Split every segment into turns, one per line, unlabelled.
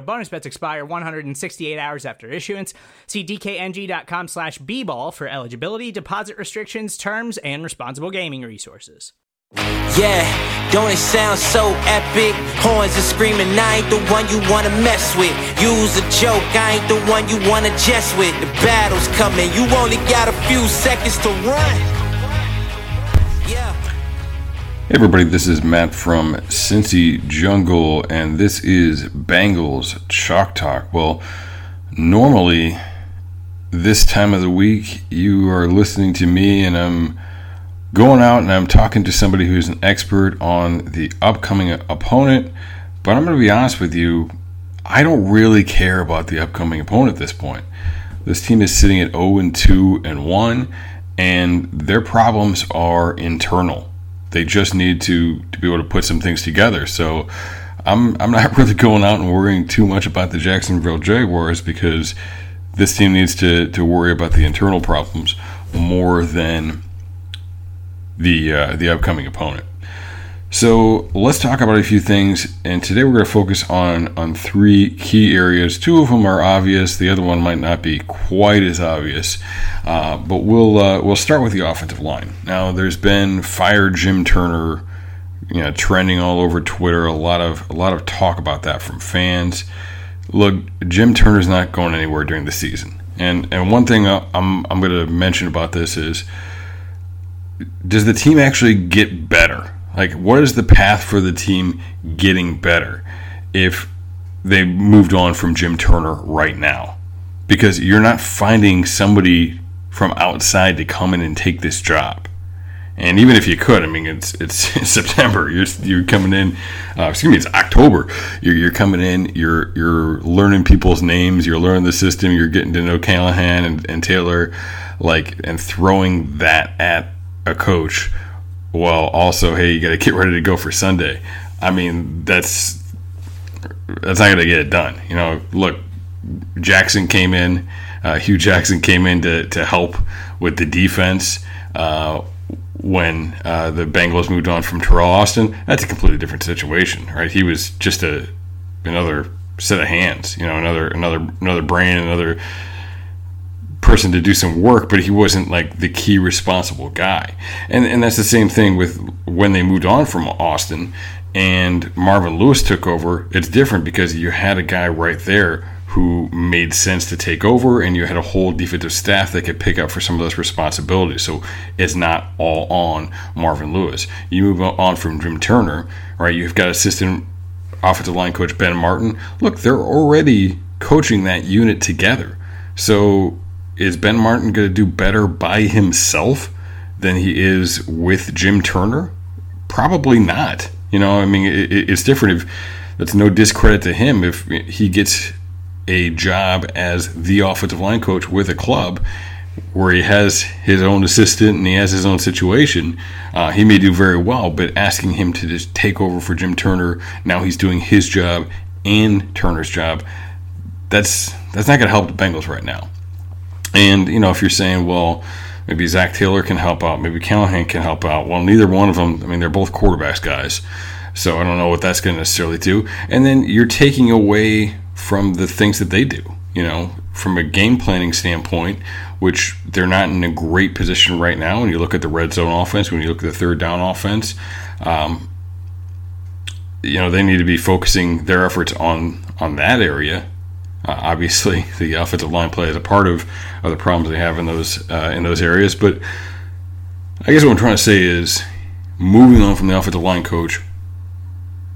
Bonus bets expire 168 hours after issuance. See dkng.com slash bball for eligibility, deposit restrictions, terms, and responsible gaming resources.
Yeah, don't it sound so epic? Horns are screaming, I ain't the one you wanna mess with. Use a joke, I ain't the one you wanna jest with. The battle's coming, you only got a few seconds to run.
Hey everybody, this is Matt from Cincy Jungle, and this is Bengals Chalk Talk. Well, normally this time of the week you are listening to me, and I'm going out and I'm talking to somebody who's an expert on the upcoming opponent. But I'm going to be honest with you, I don't really care about the upcoming opponent at this point. This team is sitting at 0 and 2 and 1, and their problems are internal. They just need to, to be able to put some things together. So I'm, I'm not really going out and worrying too much about the Jacksonville Jaguars because this team needs to, to worry about the internal problems more than the uh, the upcoming opponent. So let's talk about a few things, and today we're going to focus on on three key areas. Two of them are obvious; the other one might not be quite as obvious. Uh, but we'll uh, we'll start with the offensive line. Now, there's been fire Jim Turner, you know, trending all over Twitter. A lot of a lot of talk about that from fans. Look, Jim Turner's not going anywhere during the season, and and one thing I'm I'm going to mention about this is does the team actually get better? Like, what is the path for the team getting better if they moved on from Jim Turner right now? Because you're not finding somebody from outside to come in and take this job. And even if you could, I mean, it's it's September. You're you're coming in. Uh, excuse me, it's October. You're, you're coming in. You're you're learning people's names. You're learning the system. You're getting to know Callahan and, and Taylor, like, and throwing that at a coach well also hey you got to get ready to go for sunday. I mean that's that's not going to get it done you know? Look jackson came in uh, hue jackson came in to, to help with the defense uh, when uh, the bengals moved on from Teryl austin. That's a completely different situation right? He was just a another set of hands you know another another another brain another person to do some work, but he wasn't like the key responsible guy. And and that's the same thing with when they moved on from Austin and Marvin Lewis took over. It's different because you had a guy right there who made sense to take over, and you had a whole defensive staff that could pick up for some of those responsibilities. So it's not all on Marvin Lewis. You move on from Jim Turner, right? You've got assistant offensive line coach Ben Martin. Look, they're already coaching that unit together. So is Ben Martin going to do better by himself than he is with Jim Turner? Probably not. You know, I mean, it, it's different if that's no discredit to him if he gets a job as the offensive line coach with a club where he has his own assistant and he has his own situation, uh, he may do very well. But asking him to just take over for Jim Turner, now he's doing his job and Turner's job. That's that's not going to help the Bengals right now. And, you know, if you're saying, well, maybe Zac Taylor can help out, maybe Callahan can help out. Well, neither one of them, I mean, they're both quarterbacks guys. So I don't know what that's going to necessarily do. And then you're taking away from the things that they do, you know, from a game planning standpoint, which they're not in a great position right now. When you look at the red zone offense, when you look at the third down offense, um, you know, they need to be focusing their efforts on on that area uh, obviously, the offensive line play is a part of, of the problems they have in those uh, in those areas. But I guess what I'm trying to say is moving on from the offensive line coach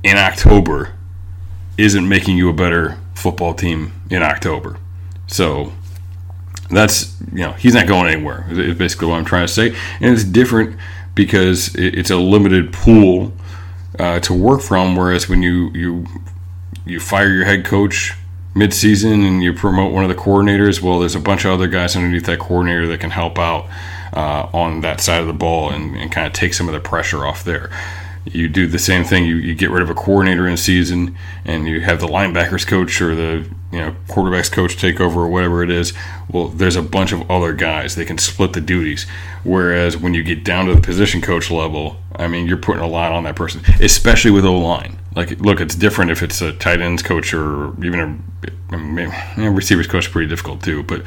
in October isn't making you a better football team in October. So that's you know he's not going anywhere. Is basically what I'm trying to say, and it's different because it's a limited pool uh, to work from. Whereas when you you you fire your head coach midseason and you promote one of the coordinators, well, there's a bunch of other guys underneath that coordinator that can help out uh, on that side of the ball and, and kind of take some of the pressure off there you do the same thing. You, you get rid of a coordinator in season, and you have the linebackers coach or the you know quarterbacks coach take over or whatever it is. Well, there's a bunch of other guys they can split the duties. Whereas when you get down to the position coach level, I mean, you're putting a lot on that person, especially with O line. Like, look, it's different if it's a tight ends coach or even a, I mean, receivers coach. Pretty difficult too, but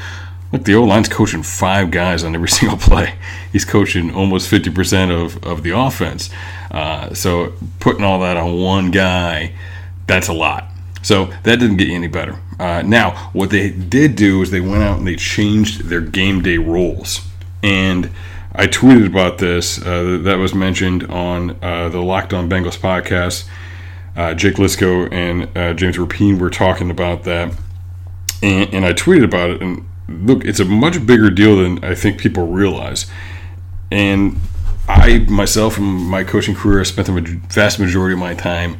Look, the O line's coaching five guys on every single play. He's coaching almost 50% of, of the offense. Uh, so putting all that on one guy, that's a lot. So that didn't get you any better. Uh, now, what they did do is they went out and they changed their game day rules. And I tweeted about this. Uh, that was mentioned on uh, the Locked On Bengals podcast. Uh, Jake Liskow and uh, James Rapien were talking about that. And, and I tweeted about it. And look, it's a much bigger deal than I think people realize. And I myself, in my coaching career, spent the vast majority of my time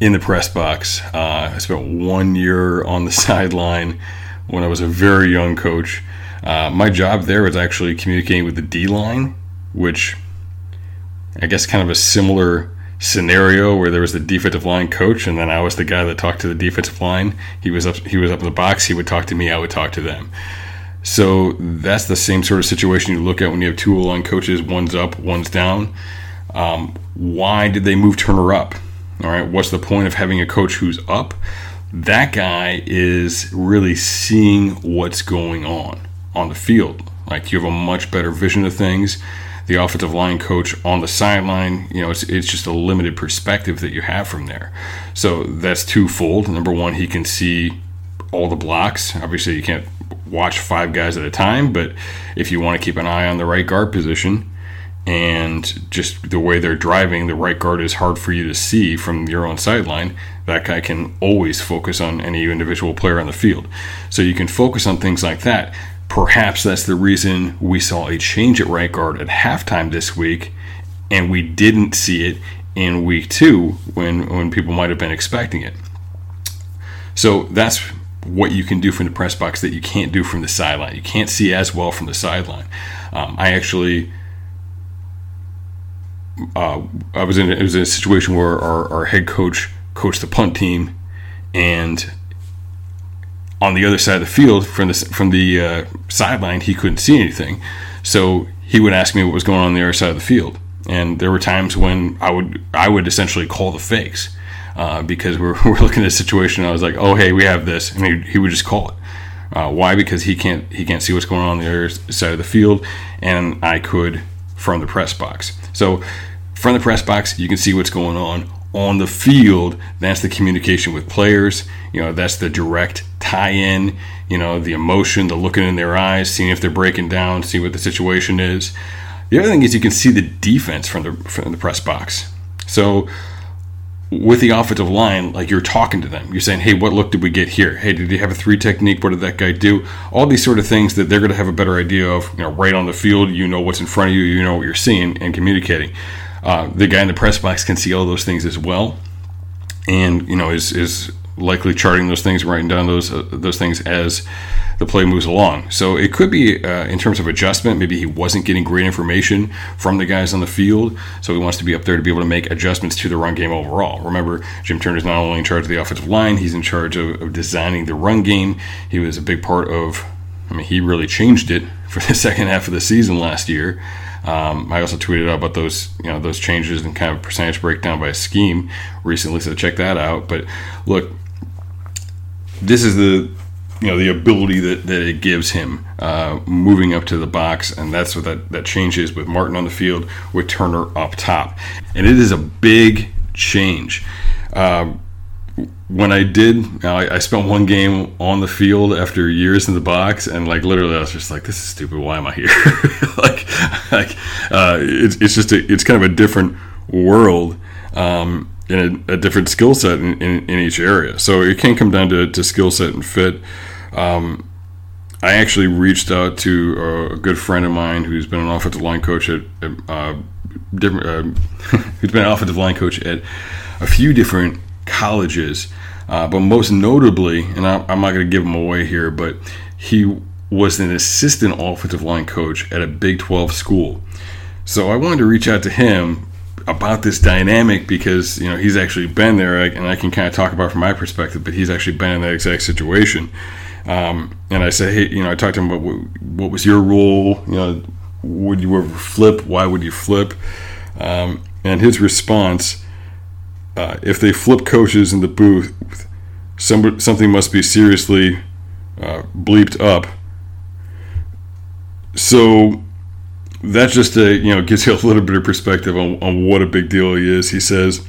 in the press box. Uh, I spent one year on the sideline when I was a very young coach. Uh, my job there was actually communicating with the D line, which I guess kind of a similar scenario where there was the defensive line coach, and then I was the guy that talked to the defensive line. He was up, he was up in the box. He would talk to me. I would talk to them. So that's the same sort of situation you look at when you have two line coaches. One's up, one's down. Um, why did they move Turner up? All right, what's the point of having a coach who's up? That guy is really seeing what's going on on the field. Like you have a much better vision of things the offensive line coach on the sideline. You know, it's, it's just a limited perspective that you have from there. So that's twofold. Number one, he can see all the blocks. Obviously, you can't watch five guys at a time, but if you want to keep an eye on the right guard position and just the way they're driving, the right guard is hard for you to see from your own sideline. That guy can always focus on any individual player on the field. So you can focus on things like that. Perhaps that's the reason we saw a change at right guard at halftime this week, and we didn't see it in week two when when people might have been expecting it. So that's what you can do from the press box that you can't do from the sideline. You can't see as well from the sideline. Um, I actually. Uh, I was in it was in a situation where our, our head coach coached the punt team, and on the other side of the field from the from the uh, sideline, he couldn't see anything. So he would ask me what was going on, on the other side of the field, and there were times when I would I would essentially call the fakes uh, because we're, we're looking at a situation. I was like, oh hey, we have this, and he, he would just call it. Uh, why? Because he can't he can't see what's going on on the other side of the field, and I could from the press box. So from the press box, you can see what's going on on the field, that's the communication with players. You know, that's the direct tie in, you know, the emotion, the looking in their eyes, seeing if they're breaking down, see what the situation is. The other thing is you can see the defense from the, from the press box. So, with the offensive line, like you're talking to them, you're saying, "Hey, what look did we get here? Hey, did he have a three technique? What did that guy do?" All these sort of things that they're going to have a better idea of. You know, right on the field, you know what's in front of you, you know what you're seeing and communicating. Uh, the guy in the press box can see all those things as well, and you know is is likely charting those things, writing down those uh, those things as the play moves along. So it could be uh, in terms of adjustment. Maybe he wasn't getting great information from the guys on the field, so he wants to be up there to be able to make adjustments to the run game overall. Remember, Jim Turner is not only in charge of the offensive line; he's in charge of, of designing the run game. He was a big part of. I mean, he really changed it for the second half of the season last year. Um, I also tweeted out about those, you know, those changes and kind of percentage breakdown by scheme recently, so check that out. But look, this is the, you know, the ability that, that it gives him uh, moving up to the box, and that's what that that change is with Martin on the field, with Turner up top, and it is a big change. Uh, when I did, I, I, spent one game on the field after years in the box, and like literally, I was just like, "This is stupid. Why am I here?" like, like uh, it's it's just a, it's kind of a different world. Um, a, a different skill set in, in, in, each area. So it can come down to, to skill set and fit. Um, I actually reached out to a good friend of mine who's been an offensive line coach at uh, different, uh, who's been an offensive line coach at a few different colleges, uh, but most notably, and I, I'm not going to give him away here, but he was an assistant offensive line coach at a Big 12 school. So I wanted to reach out to him about this dynamic because you know he's actually been there, and I can kind of talk about from my perspective, but he's actually been in that exact situation. Um, and I said, hey, you know, I talked to him about what, what, was your role. You know, would you ever flip? Why would you flip? Um, and his response uh, if they flip coaches in the booth, somebody, something must be seriously uh, bleeped up. So that just uh, you know gives you a little bit of perspective on, on what a big deal he is. He says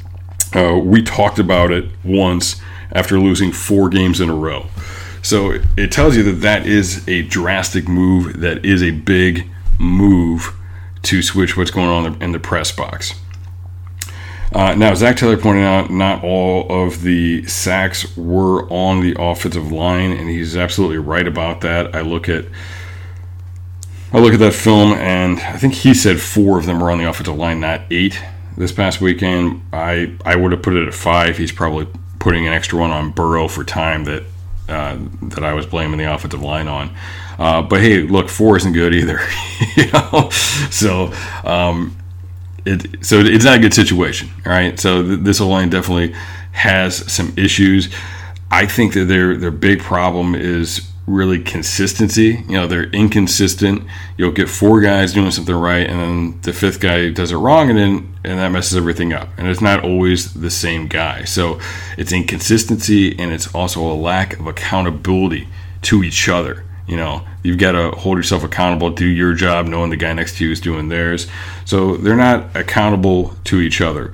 uh, we talked about it once after losing four games in a row. So it tells you that that is a drastic move. That is a big move to switch what's going on in the press box. Uh, now, Zac Taylor pointed out not all of the sacks were on the offensive line, and he's absolutely right about that. I look at I look at that film, and I think he said four of them were on the offensive line, not eight. This past weekend, I I would have put it at five. He's probably putting an extra one on Burrow for time that uh, that I was blaming the offensive line on. Uh, but hey, look, four isn't good either. you know, so um, it, so it's not a good situation. All right, so th- this line definitely has some issues. I think that their their big problem is really consistency. You know, they're inconsistent. You'll get four guys doing something right, and then the fifth guy does it wrong, and then and that messes everything up. And it's not always the same guy. So it's inconsistency, and it's also a lack of accountability to each other. You know, you've got to hold yourself accountable, do your job, knowing the guy next to you is doing theirs. So they're not accountable to each other.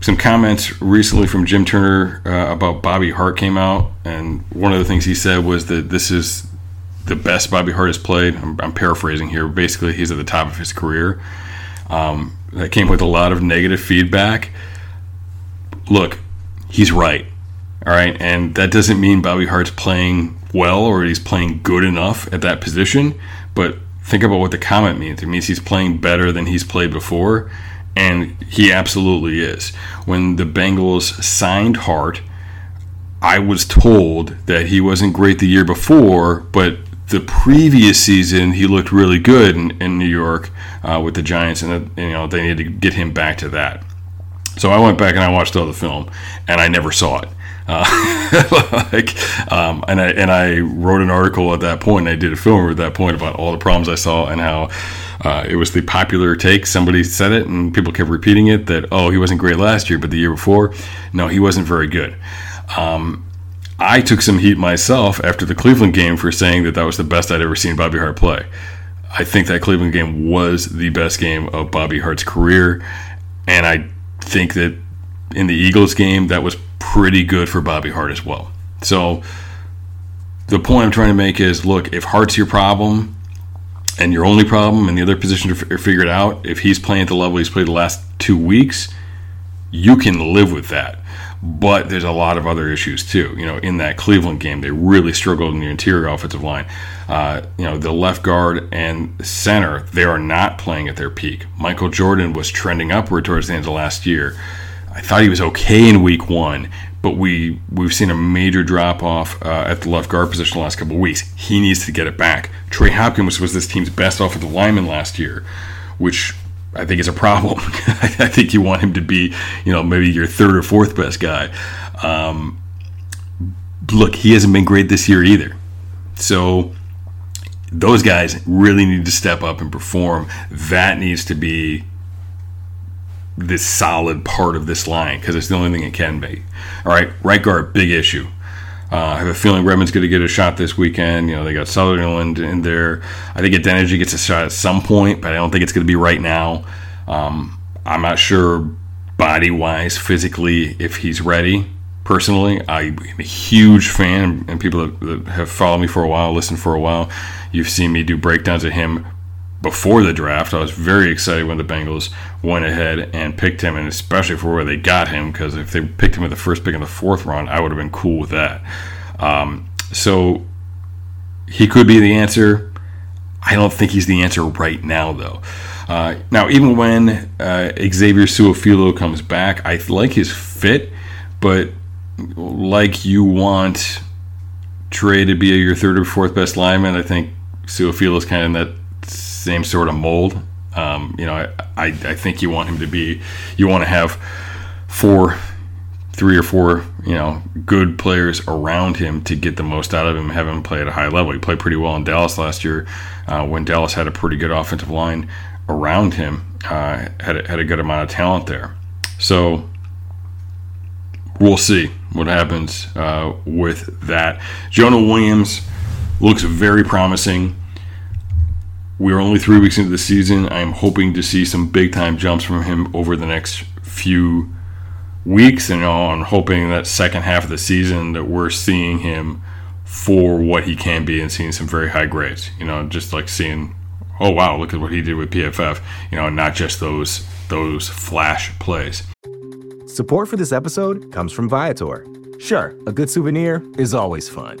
Some comments recently from Jim Turner uh, about Bobby Hart came out, and one of the things he said was that this is the best Bobby Hart has played. I'm, I'm paraphrasing here. Basically, he's at the top of his career. Um, that came with a lot of negative feedback. Look, he's right. All right, and that doesn't mean Bobby Hart's playing well or he's playing good enough at that position. But think about what the comment means. It means he's playing better than he's played before, and he absolutely is. When the Bengals signed Hart, I was told that he wasn't great the year before, but the previous season he looked really good in, in New York uh, with the Giants, and you know they needed to get him back to that. So I went back and I watched all the film, and I never saw it. Uh, like, um, and I and I wrote an article at that point. And I did a film at that point about all the problems I saw and how uh, it was the popular take. Somebody said it, and people kept repeating it that oh he wasn't great last year, but the year before, no, he wasn't very good. Um, I took some heat myself after the Cleveland game for saying that that was the best I'd ever seen Bobby Hart play. I think that Cleveland game was the best game of Bobby Hart's career, and I think that in the Eagles game that was pretty good for Bobby Hart as well. So the point I'm trying to make is look, if Hart's your problem and your only problem and the other position are, f- figure it out, if he's playing at the level he's played the last two weeks, you can live with that. But there's a lot of other issues too. You know, in that Cleveland game, they really struggled in the interior offensive line. Uh, you know, the left guard and center, they are not playing at their peak. Michael Jordan was trending upward towards the end of last year. I thought he was okay in week one, but we we've seen a major drop off uh, at the left guard position the last couple of weeks. He needs to get it back. Trey Hopkins was this team's best offensive lineman last year, which I think is a problem. I think you want him to be, you know, maybe your third or fourth best guy. Um, look, he hasn't been great this year either. So those guys really need to step up and perform. That needs to be this solid part of this line because it's the only thing it can be. All right, right guard, big issue. Uh, I have a feeling Redmond's going to get a shot this weekend. You know, they got Sutherland in there. I think Adeniji gets a shot at some point, but I don't think it's going to be right now. Um, I'm not sure body wise, physically, if he's ready. personally. I'm a huge fan, and people that have followed me for a while, listened for a while, you've seen me do breakdowns of him before the draft. I was very excited when the Bengals went ahead and picked him, and especially for where they got him, because if they picked him at the first pick in the fourth round, I would have been cool with that. Um, so he could be the answer. I don't think he's the answer right now, though. Uh, now, even when uh, Xavier Su'a-Filo comes back, I like his fit, but like you want Trey to be your third or fourth best lineman, I think Su'a-Filo is kind of in that same sort of mold. Um, you know, I, I, I think you want him to be, you want to have four three or four, you know, good players around him to get the most out of him, have him play at a high level. He played pretty well in Dallas last year uh, when Dallas had a pretty good offensive line around him, uh, had, a, had a good amount of talent there. So we'll see what happens uh, with that. Jonah Williams looks very promising. We're only three weeks into the season. I'm hoping to see some big time jumps from him over the next few weeks, and I'm hoping that second half of the season that we're seeing him for what he can be and seeing some very high grades. You know, just like seeing, oh wow, look at what he did with PFF. You know, not just those those flash plays.
Support for this episode comes from Viator. Sure, a good souvenir is always fun,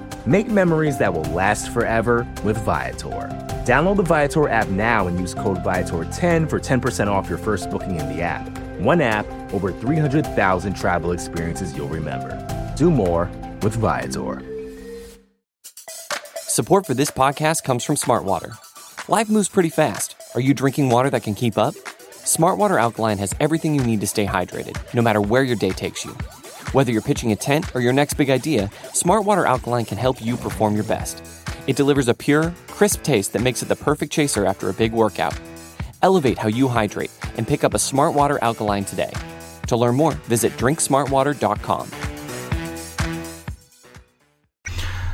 Make memories that will last forever with Viator. Download the Viator app now and use code Viator10 for 10% off your first booking in the app. One app, over 300,000 travel experiences you'll remember. Do more with Viator.
Support for this podcast comes from Smartwater. Life moves pretty fast. Are you drinking water that can keep up? Smartwater Alkaline has everything you need to stay hydrated, no matter where your day takes you. Whether you're pitching a tent or your next big idea, Smartwater Alkaline can help you perform your best. It delivers a pure, crisp taste that makes it the perfect chaser after a big workout. Elevate how you hydrate and pick up a Smartwater Alkaline today. To learn more, visit drinksmartwater.com.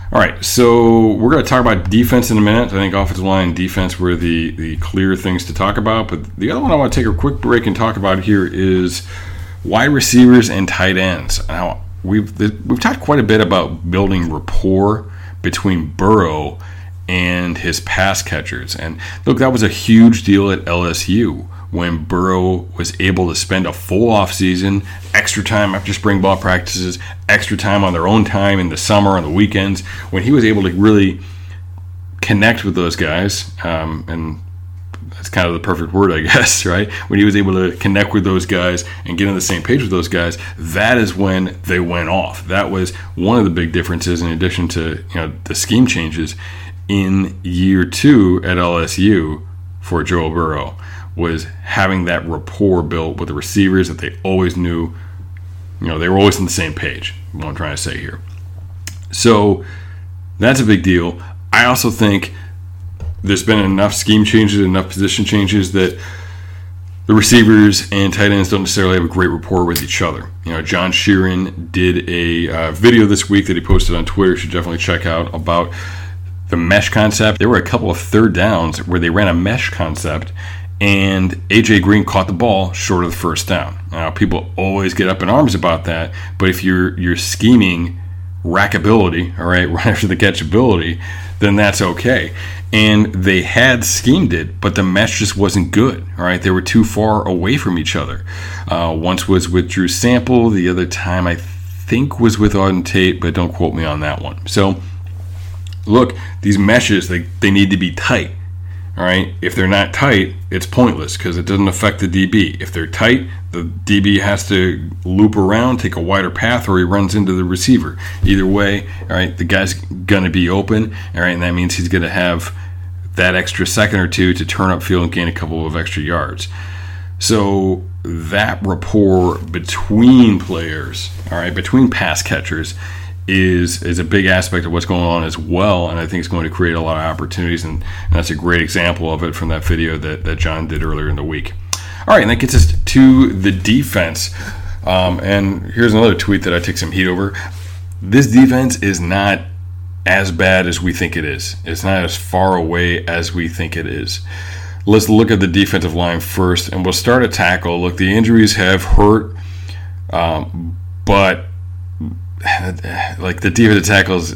All right, so we're going to talk about defense in a minute. I think offensive line defense were the, the clear things to talk about. But the other one I want to take a quick break and talk about here is wide receivers and tight ends. Now, we've, we've talked quite a bit about building rapport between Burrow and his pass catchers. And look, that was a huge deal at LSU when Burrow was able to spend a full offseason, extra time after spring ball practices, extra time on their own time in the summer, on the weekends, when he was able to really connect with those guys. Um, and that's kind of the perfect word, I guess, right? When he was able to connect with those guys and get on the same page with those guys, that is when they went off. That was one of the big differences, in addition to you know the scheme changes in year two at LSU for Joe Burrow was having that rapport built with the receivers that they always knew, you know, they were always on the same page. What I'm trying to say here. So that's a big deal. I also think there's been enough scheme changes, enough position changes that the receivers and tight ends don't necessarily have a great rapport with each other. You know, John Sheeran did a uh, video this week that he posted on Twitter. You should definitely check out about the mesh concept. There were a couple of third downs where they ran a mesh concept and AJ Green caught the ball short of the first down. Now people always get up in arms about that, but if you're you're scheming rackability, all right, right after the catchability, then that's okay. And they had schemed it, but the mesh just wasn't good. All right, they were too far away from each other. Uh, once was with Drew Sample, the other time I think was with Auden Tate, but don't quote me on that one. So, look, these meshes they, they need to be tight all right, if they're not tight, it's pointless because it doesn't affect the DB. If they're tight, the DB has to loop around, take a wider path, or he runs into the receiver. Either way, all right, the guy's going to be open, all right, and that means he's going to have that extra second or two to turn up field and gain a couple of extra yards. So that rapport between players, all right, between pass catchers, is is a big aspect of what's going on as well, and I think it's going to create a lot of opportunities, and, and that's a great example of it from that video that, that John did earlier in the week. All right, and that gets us to the defense. Um, and here's another tweet that I took some heat over. This defense is not as bad as we think it is. It's not as far away as we think it is. Let's look at the defensive line first, and we'll start at tackle. Look, the injuries have hurt, um, but like the defensive tackles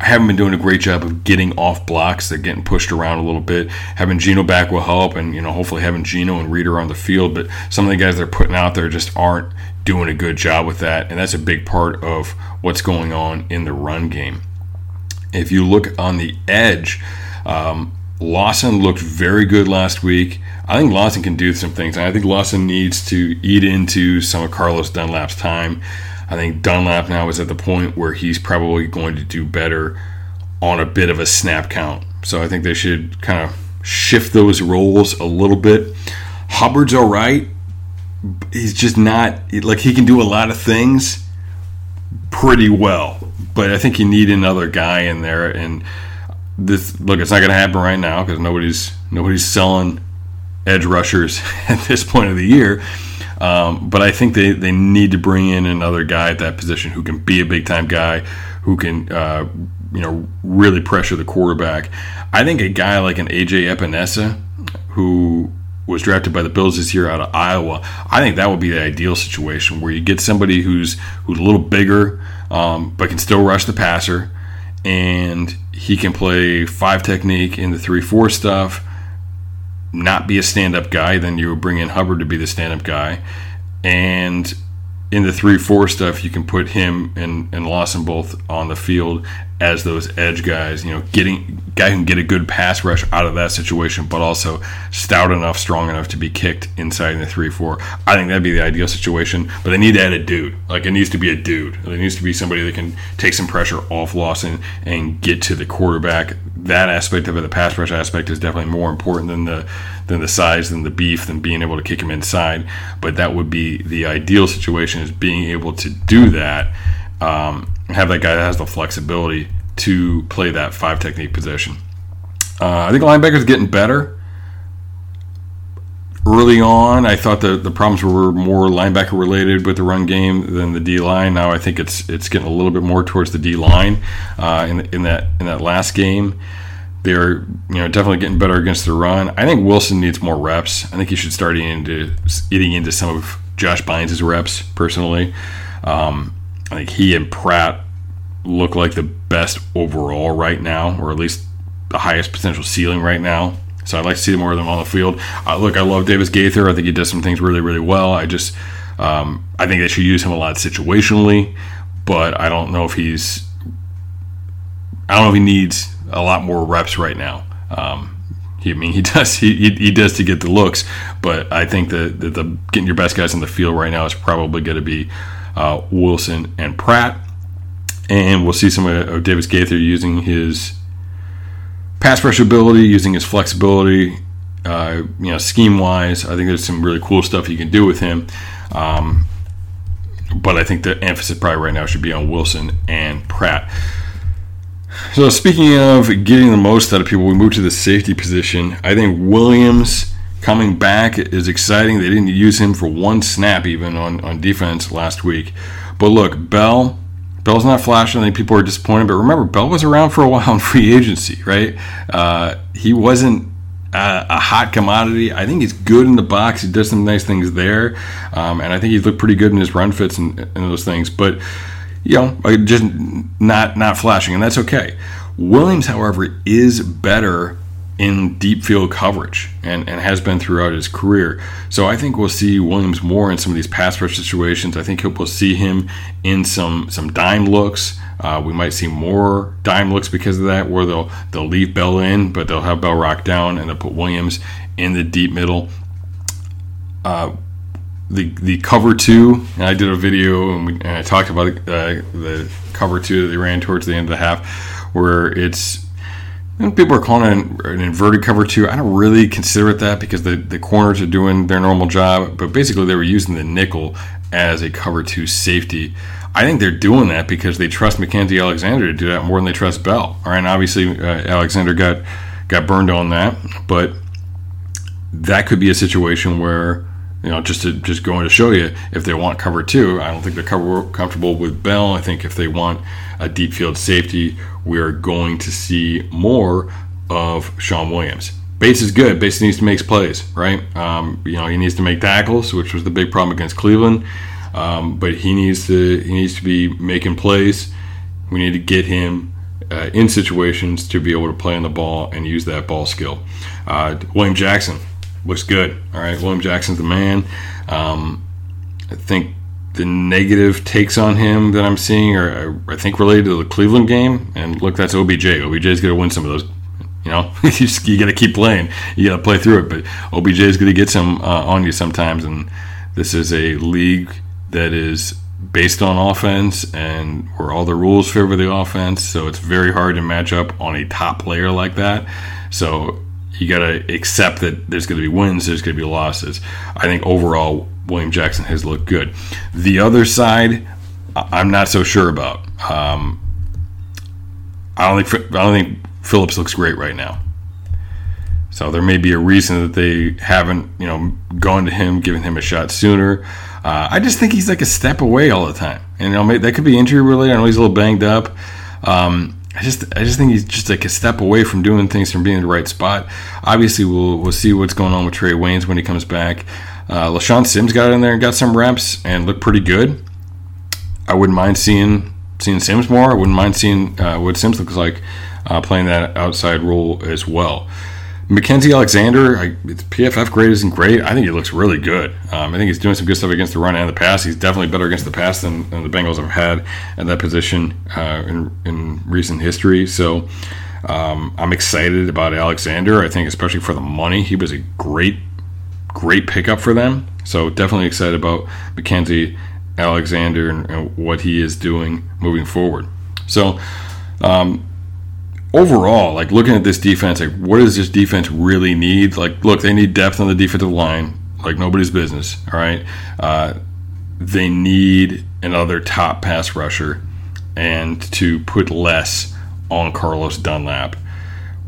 haven't been doing a great job of getting off blocks. They're getting pushed around a little bit. Having Geno back will help, and you know hopefully having Geno and Reader on the field. But some of the guys they're putting out there just aren't doing a good job with that, and that's a big part of what's going on in the run game. If you look on the edge, um, Lawson looked very good last week. I think Lawson can do some things. I think Lawson needs to eat into some of Carlos Dunlap's time. I think Dunlap now is at the point where he's probably going to do better on a bit of a snap count. So I think they should kind of shift those roles a little bit. Hubbard's all right. He's just not like he can do a lot of things pretty well, but I think you need another guy in there. And this look, it's not going to happen right now because nobody's nobody's selling edge rushers at this point of the year. Um, but I think they, they need to bring in another guy at that position who can be a big time guy, who can uh, you know really pressure the quarterback. I think a guy like an AJ Epenesa, who was drafted by the Bills this year out of Iowa, I think that would be the ideal situation where you get somebody who's who's a little bigger, um, but can still rush the passer, and he can play five technique in the three four stuff not be a stand up guy, then you would bring in Hubbard to be the stand up guy. And in the 3 4 stuff, you can put him and, and Lawson both on the field as those edge guys, you know, getting guy who can get a good pass rush out of that situation, but also stout enough, strong enough to be kicked inside in the three four. I think that'd be the ideal situation. But they need to add a dude. Like it needs to be a dude. It needs to be somebody that can take some pressure off Lawson and get to the quarterback. That aspect of it, the pass rush aspect, is definitely more important than the than the size, than the beef, than being able to kick him inside. But that would be the ideal situation is being able to do that. Um, have that guy that has the flexibility to play that five technique position. Uh, I think linebacker's getting better. Early on, I thought the, the problems were more linebacker related with the run game than the D line. Now I think it's it's getting a little bit more towards the D line. Uh, in, in that in that last game, they're you know definitely getting better against the run. I think Wilson needs more reps. I think he should start eating into eating into some of Josh Bynes' reps personally. Um, I think he and Pratt look like the best overall right now, or at least the highest potential ceiling right now. So I'd like to see more of them on the field. Uh, look, I love Davis Gaither. I think he does some things really, really well. I just, um, I think they should use him a lot situationally, but I don't know if he's, I don't know if he needs a lot more reps right now. Um, he, I mean, he does he, he, he, does to get the looks, but I think that the, the, getting your best guys in the field right now is probably going to be uh, Wilson and Pratt and we'll see some of Davis Gaither using his pass rush ability, using his flexibility, uh, you know, scheme wise. I think there's some really cool stuff you can do with him. Um, but I think the emphasis probably right now should be on Wilson and Pratt. So speaking of getting the most out of people, we move to the safety position. I think Williams coming back is exciting. They didn't use him for one snap even on, on defense last week. But look, Bell Bell's not flashing. I think people are disappointed. But remember, Bell was around for a while in free agency, right? Uh, he wasn't a, a, hot commodity. I think he's good in the box. He does some nice things there, um, and I think he's looked pretty good in his run fits and, and those things. But you know, just not not flashing, and that's okay. Williams, however, is better in deep field coverage and, and has been throughout his career. So I think we'll see Williams more in some of these pass rush situations. I think we'll see him in some some dime looks. Uh, we might see more dime looks because of that, where they'll they'll leave Bell in, but they'll have Bell rock down and they'll put Williams in the deep middle. Uh, the the cover two, I did a video and, we, and I talked about uh, the cover two that they ran towards the end of the half, where it's people are calling it an, inverted cover two. I don't really consider it that because the, the corners are doing their normal job, but basically they were using the nickel as a cover two safety. I think they're doing that because they trust Mackensie Alexander to do that more than they trust Bell. All right, and obviously uh, Alexander got got burned on that, but that could be a situation where you know just to just going to show you if they want cover two. I don't think they're cover, comfortable with Bell. I think if they want a deep field safety, we're going to see more of Shawn Williams. Bates is good. Bates needs to make plays, right? Um, you know, he needs to make tackles, which was the big problem against Cleveland. Um, but he needs to he needs to be making plays. We need to get him uh, in situations to be able to play on the ball and use that ball skill. Uh, William Jackson looks good. All right, William Jackson's the man. Um, I think the negative takes on him that I'm seeing are, I think, related to the Cleveland game. And look, that's OBJ. OBJ's going to win some of those. You know, you, you got to keep playing. You got to play through it. But OBJ is going to get some uh, on you sometimes. And this is a league that is based on offense and where all the rules favor the offense. So it's very hard to match up on a top player like that. So you got to accept that there's going to be wins, there's going to be losses. I think overall, William Jackson has looked good. The other side, I'm not so sure about. Um, I don't think I don't think Phillips looks great right now. So there may be a reason that they haven't, you know, gone to him, given him a shot sooner. Uh, I just think he's like a step away all the time, and you know that could be injury related. I know he's a little banged up. Um, I just I just think he's just like a step away from doing things from being in the right spot. Obviously, we'll we'll see what's going on with Trae Waynes when he comes back. Uh, LeShaun Sims got in there and got some reps and looked pretty good. I wouldn't mind seeing seeing Sims more. I wouldn't mind seeing uh, what Sims looks like uh, playing that outside role as well. Mackensie Alexander, I, PFF grade isn't great. I think he looks really good. Um, I think he's doing some good stuff against the run and the pass. He's definitely better against the pass than, than the Bengals have had at that position uh, in, in recent history. So um, I'm excited about Alexander. I think, especially for the money, he was a great, great pickup for them. So definitely excited about Mackensie Alexander and, and what he is doing moving forward. So, um, overall, like looking at this defense, like what does this defense really need? Like, look, they need depth on the defensive line, like nobody's business. All right, uh, they need another top pass rusher, and to put less on Carlos Dunlap.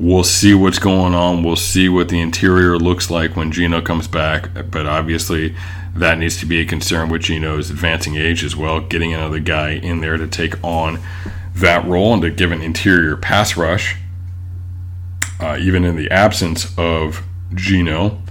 We'll see what's going on. We'll see what the interior looks like when Geno comes back. But obviously, that needs to be a concern with Geno's advancing age as well. Getting another guy in there to take on that role and to give an interior pass rush, uh, even in the absence of Geno.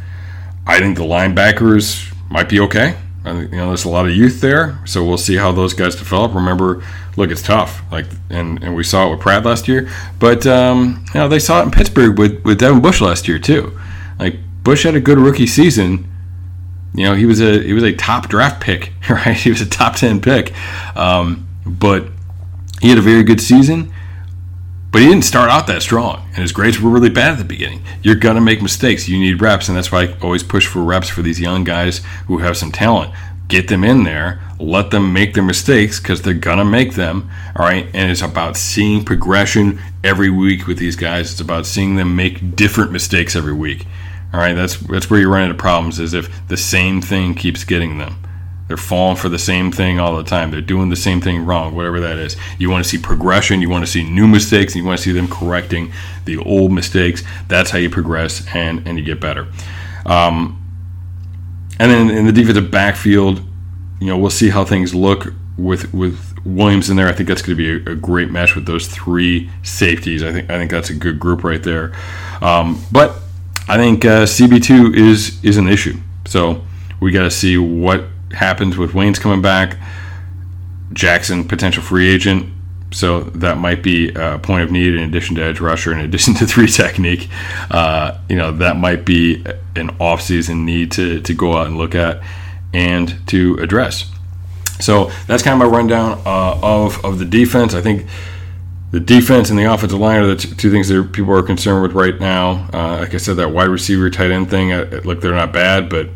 I think the linebackers might be okay. I think, you know, there's a lot of youth there, so we'll see how those guys develop. Remember, look, it's tough, like, and, and we saw it with Pratt last year, but um, you know they saw it in Pittsburgh with with Devin Bush last year too. Like Bush had a good rookie season. You know, he was a he was a top draft pick, right? He was a top ten pick, um, but he had a very good season, but he didn't start out that strong, and his grades were really bad at the beginning. You're gonna make mistakes. You need reps, and that's why I always push for reps for these young guys who have some talent. Get them in there, let them make their mistakes because they're gonna make them. All right, and it's about seeing progression every week with these guys. It's about seeing them make different mistakes every week. All right, that's that's where you run into problems. Is if the same thing keeps getting them. They're falling for the same thing all the time. They're doing the same thing wrong, whatever that is. You want to see progression. You want to see new mistakes. And You want to see them correcting the old mistakes. That's how you progress and, and you get better. Um, and then in the defensive backfield, you know, we'll see how things look with with Williams in there. I think that's going to be a, a great match with those three safeties. I think I think that's a good group right there. Um, but I think uh, CB two is is an issue. So we got to see what happens with Waynes coming back, Jackson potential free agent. So that might be a point of need in addition to edge rusher, in addition to three technique. Uh, you know, that might be an off-season need to, to go out and look at and to address. So that's kind of my rundown uh, of, of the defense. I think the defense and the offensive line are the two things that people are concerned with right now. Uh, like I said, that wide receiver, tight end thing, uh, look, they're not bad, but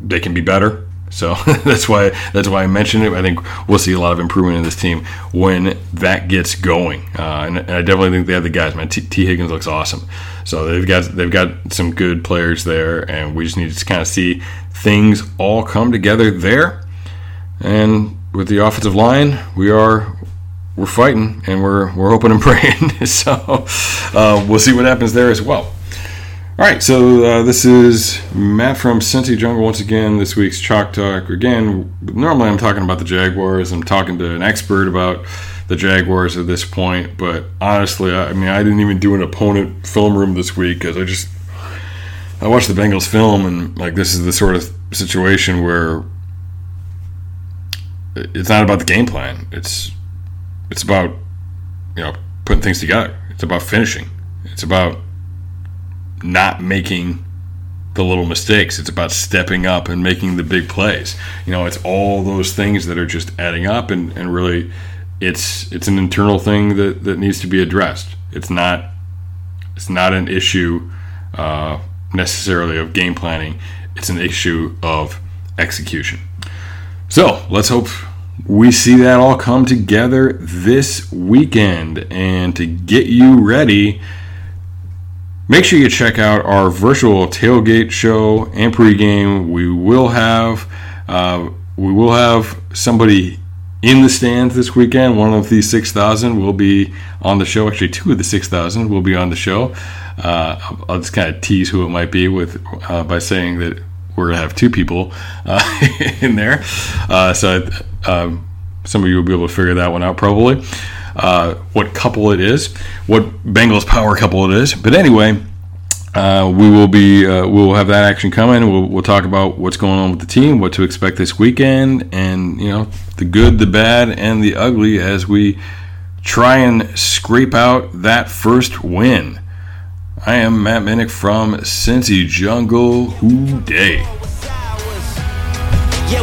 they can be better. So that's why that's why I mentioned it. I think we'll see a lot of improvement in this team when that gets going, uh, and, and, I definitely think they have the guys. Man, T-, Tee Higgins looks awesome. So they've got they've got some good players there, and we just need to kind of see things all come together there. And with the offensive line, we are we're fighting and we're we're hoping and praying. so uh, we'll see what happens there as well. All right, so uh, this is Matt from Cincy Jungle once again. This week's Chalk Talk. Again, normally I'm talking about the Jaguars. I'm talking to an expert about the Jaguars at this point, but honestly, I, I mean, I didn't even do an opponent film room this week because I just I watched the Bengals film and like this is the sort of situation where it's not about the game plan. It's it's about you know putting things together. It's about finishing. It's about not making the little mistakes. It's about stepping up and making the big plays. You know, it's all those things that are just adding up and, and really it's it's an internal thing that, that needs to be addressed. It's not it's not an issue uh, necessarily of game planning. It's an issue of execution. So let's hope we see that all come together this weekend. And to get you ready, Make sure you check out our virtual tailgate show and pregame. We will have uh, we will have somebody in the stands this weekend. One of the six thousand will be on the show. Actually, two of the six thousand will be on the show. Uh, I'll just kind of tease who it might be with uh, by saying that we're gonna have two people uh, in there. Uh, so um, some of you will be able to figure that one out probably uh, what couple it is, what Bengals power couple it is. But anyway, uh, we will be uh, we will have that action coming. We'll, we'll talk about what's going on with the team, what to expect this weekend, and you know the good, the bad, and the ugly as we try and scrape out that first win. I am Matt Minich from Cincy Jungle. Who Dey? Yeah,